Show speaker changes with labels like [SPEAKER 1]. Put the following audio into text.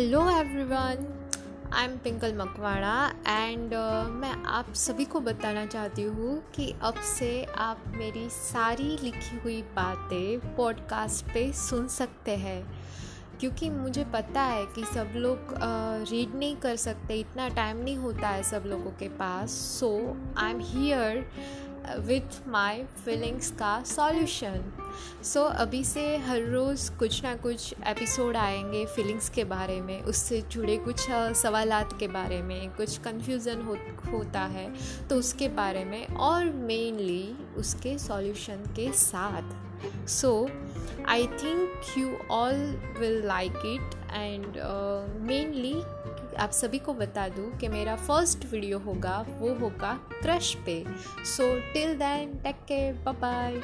[SPEAKER 1] Hello everyone I am Pinkal Makwada and मैं आप सभी को बताना चाहती हूँ कि अब से आप मेरी सारी लिखी हुई बातें पॉडकास्ट पे सुन सकते हैं। क्योंकि मुझे पता है कि सब लोग रीड नहीं कर सकते, इतना टाइम नहीं होता है सब लोगों के पास। So I am here with my feelings का सॉल्यूशन सो so, अभी से हर रोज़ कुछ ना कुछ एपिसोड आएँगे फीलिंग्स के बारे में उससे जुड़े कुछ सवाल के बारे में कुछ कन्फ्यूज़न हो होता है तो उसके बारे में और मेनली उसके सॉल्यूशन के साथ। So I think you all will like it and mainly आप सभी को बता दूँ कि मेरा फ़र्स्ट वीडियो होगा वो होगा क्रश पे। So till then take care bye